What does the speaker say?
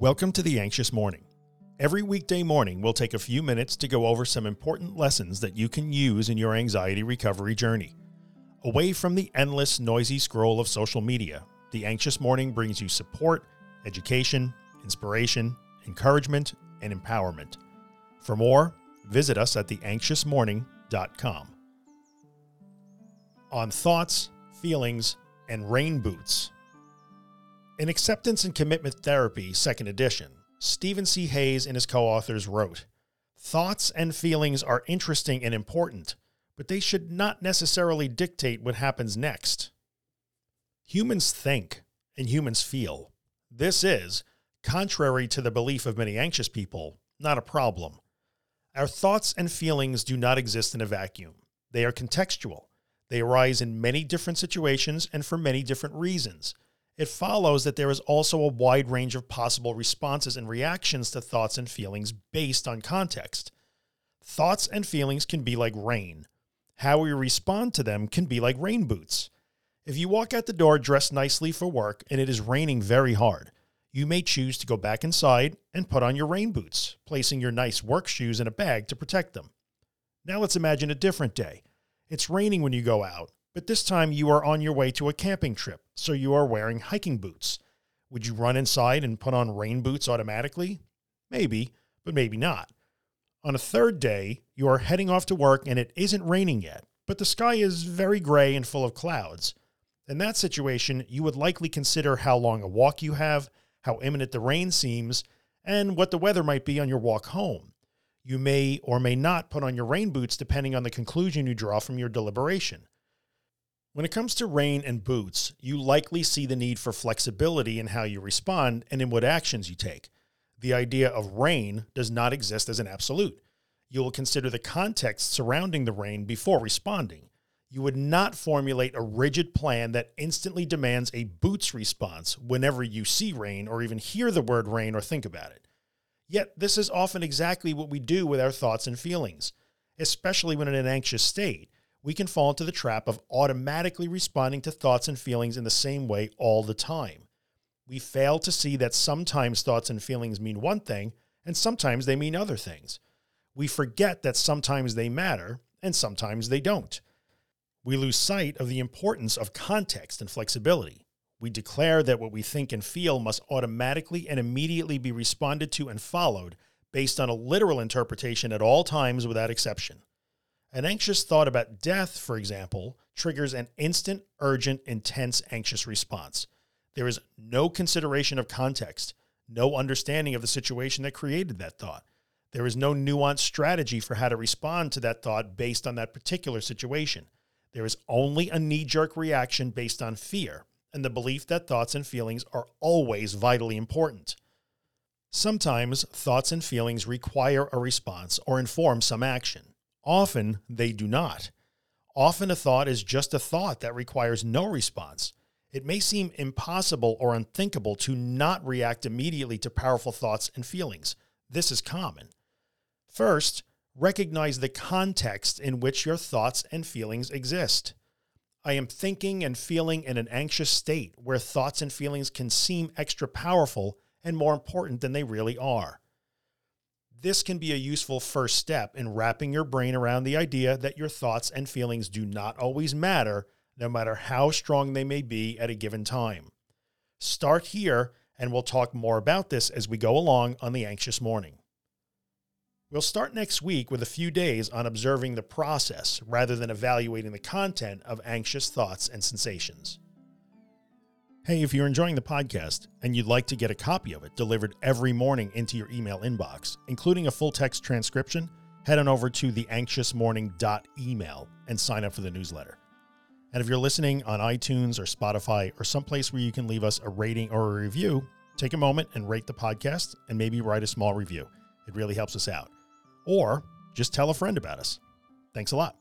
Welcome to The Anxious Morning. Every weekday morning, we'll take a few minutes to go over some important lessons that you can use in your anxiety recovery journey. Away from the endless, noisy scroll of social media, The Anxious Morning brings you support, education, inspiration, encouragement, and empowerment. For more, visit us at theanxiousmorning.com. On thoughts, feelings, and rain boots. In Acceptance and Commitment Therapy, second edition, Steven C. Hayes and his co-authors wrote, Thoughts and feelings are interesting and important, but they should not necessarily dictate what happens next. Humans think and humans feel. This is, contrary to the belief of many anxious people, not a problem. Our thoughts and feelings do not exist in a vacuum. They are contextual. They arise in many different situations and for many different reasons it follows that there is also a wide range of possible responses and reactions to thoughts and feelings based on context. Thoughts and feelings can be like rain. How we respond to them can be like rain boots. If you walk out the door dressed nicely for work and it is raining very hard, you may choose to go back inside and put on your rain boots, placing your nice work shoes in a bag to protect them. Now let's imagine a different day. It's raining when you go out, but this time you are on your way to a camping trip, so you are wearing hiking boots. Would you run inside and put on rain boots automatically? Maybe, but maybe not. On a third day, you are heading off to work and it isn't raining yet, but the sky is very gray and full of clouds. In that situation, you would likely consider how long a walk you have, how imminent the rain seems, and what the weather might be on your walk home. You may or may not put on your rain boots depending on the conclusion you draw from your deliberation. When it comes to rain and boots, you likely see the need for flexibility in how you respond and in what actions you take. The idea of rain does not exist as an absolute. You will consider the context surrounding the rain before responding. You would not formulate a rigid plan that instantly demands a boots response whenever you see rain or even hear the word rain or think about it. Yet this is often exactly what we do with our thoughts and feelings, especially when in an anxious state we can fall into the trap of automatically responding to thoughts and feelings in the same way all the time. We fail to see that sometimes thoughts and feelings mean one thing and sometimes they mean other things. We forget that sometimes they matter and sometimes they don't. We lose sight of the importance of context and flexibility. We declare that what we think and feel must automatically and immediately be responded to and followed based on a literal interpretation at all times without exception. An anxious thought about death, for example, triggers an instant, urgent, intense, anxious response. There is no consideration of context, no understanding of the situation that created that thought. There is no nuanced strategy for how to respond to that thought based on that particular situation. There is only a knee-jerk reaction based on fear and the belief that thoughts and feelings are always vitally important. Sometimes thoughts and feelings require a response or inform some action. Often they do not. Often a thought is just a thought that requires no response. It may seem impossible or unthinkable to not react immediately to powerful thoughts and feelings. This is common. First, recognize the context in which your thoughts and feelings exist. I am thinking and feeling in an anxious state where thoughts and feelings can seem extra powerful and more important than they really are. This can be a useful first step in wrapping your brain around the idea that your thoughts and feelings do not always matter, no matter how strong they may be at a given time. Start here, and we'll talk more about this as we go along on the anxious morning. We'll start next week with a few days on observing the process rather than evaluating the content of anxious thoughts and sensations. Hey, if you're enjoying the podcast and you'd like to get a copy of it delivered every morning into your email inbox, including a full text transcription, head on over to theanxiousmorning.email and sign up for the newsletter. And if you're listening on iTunes or Spotify or someplace where you can leave us a rating or a review, take a moment and rate the podcast and maybe write a small review. It really helps us out. Or just tell a friend about us. Thanks a lot.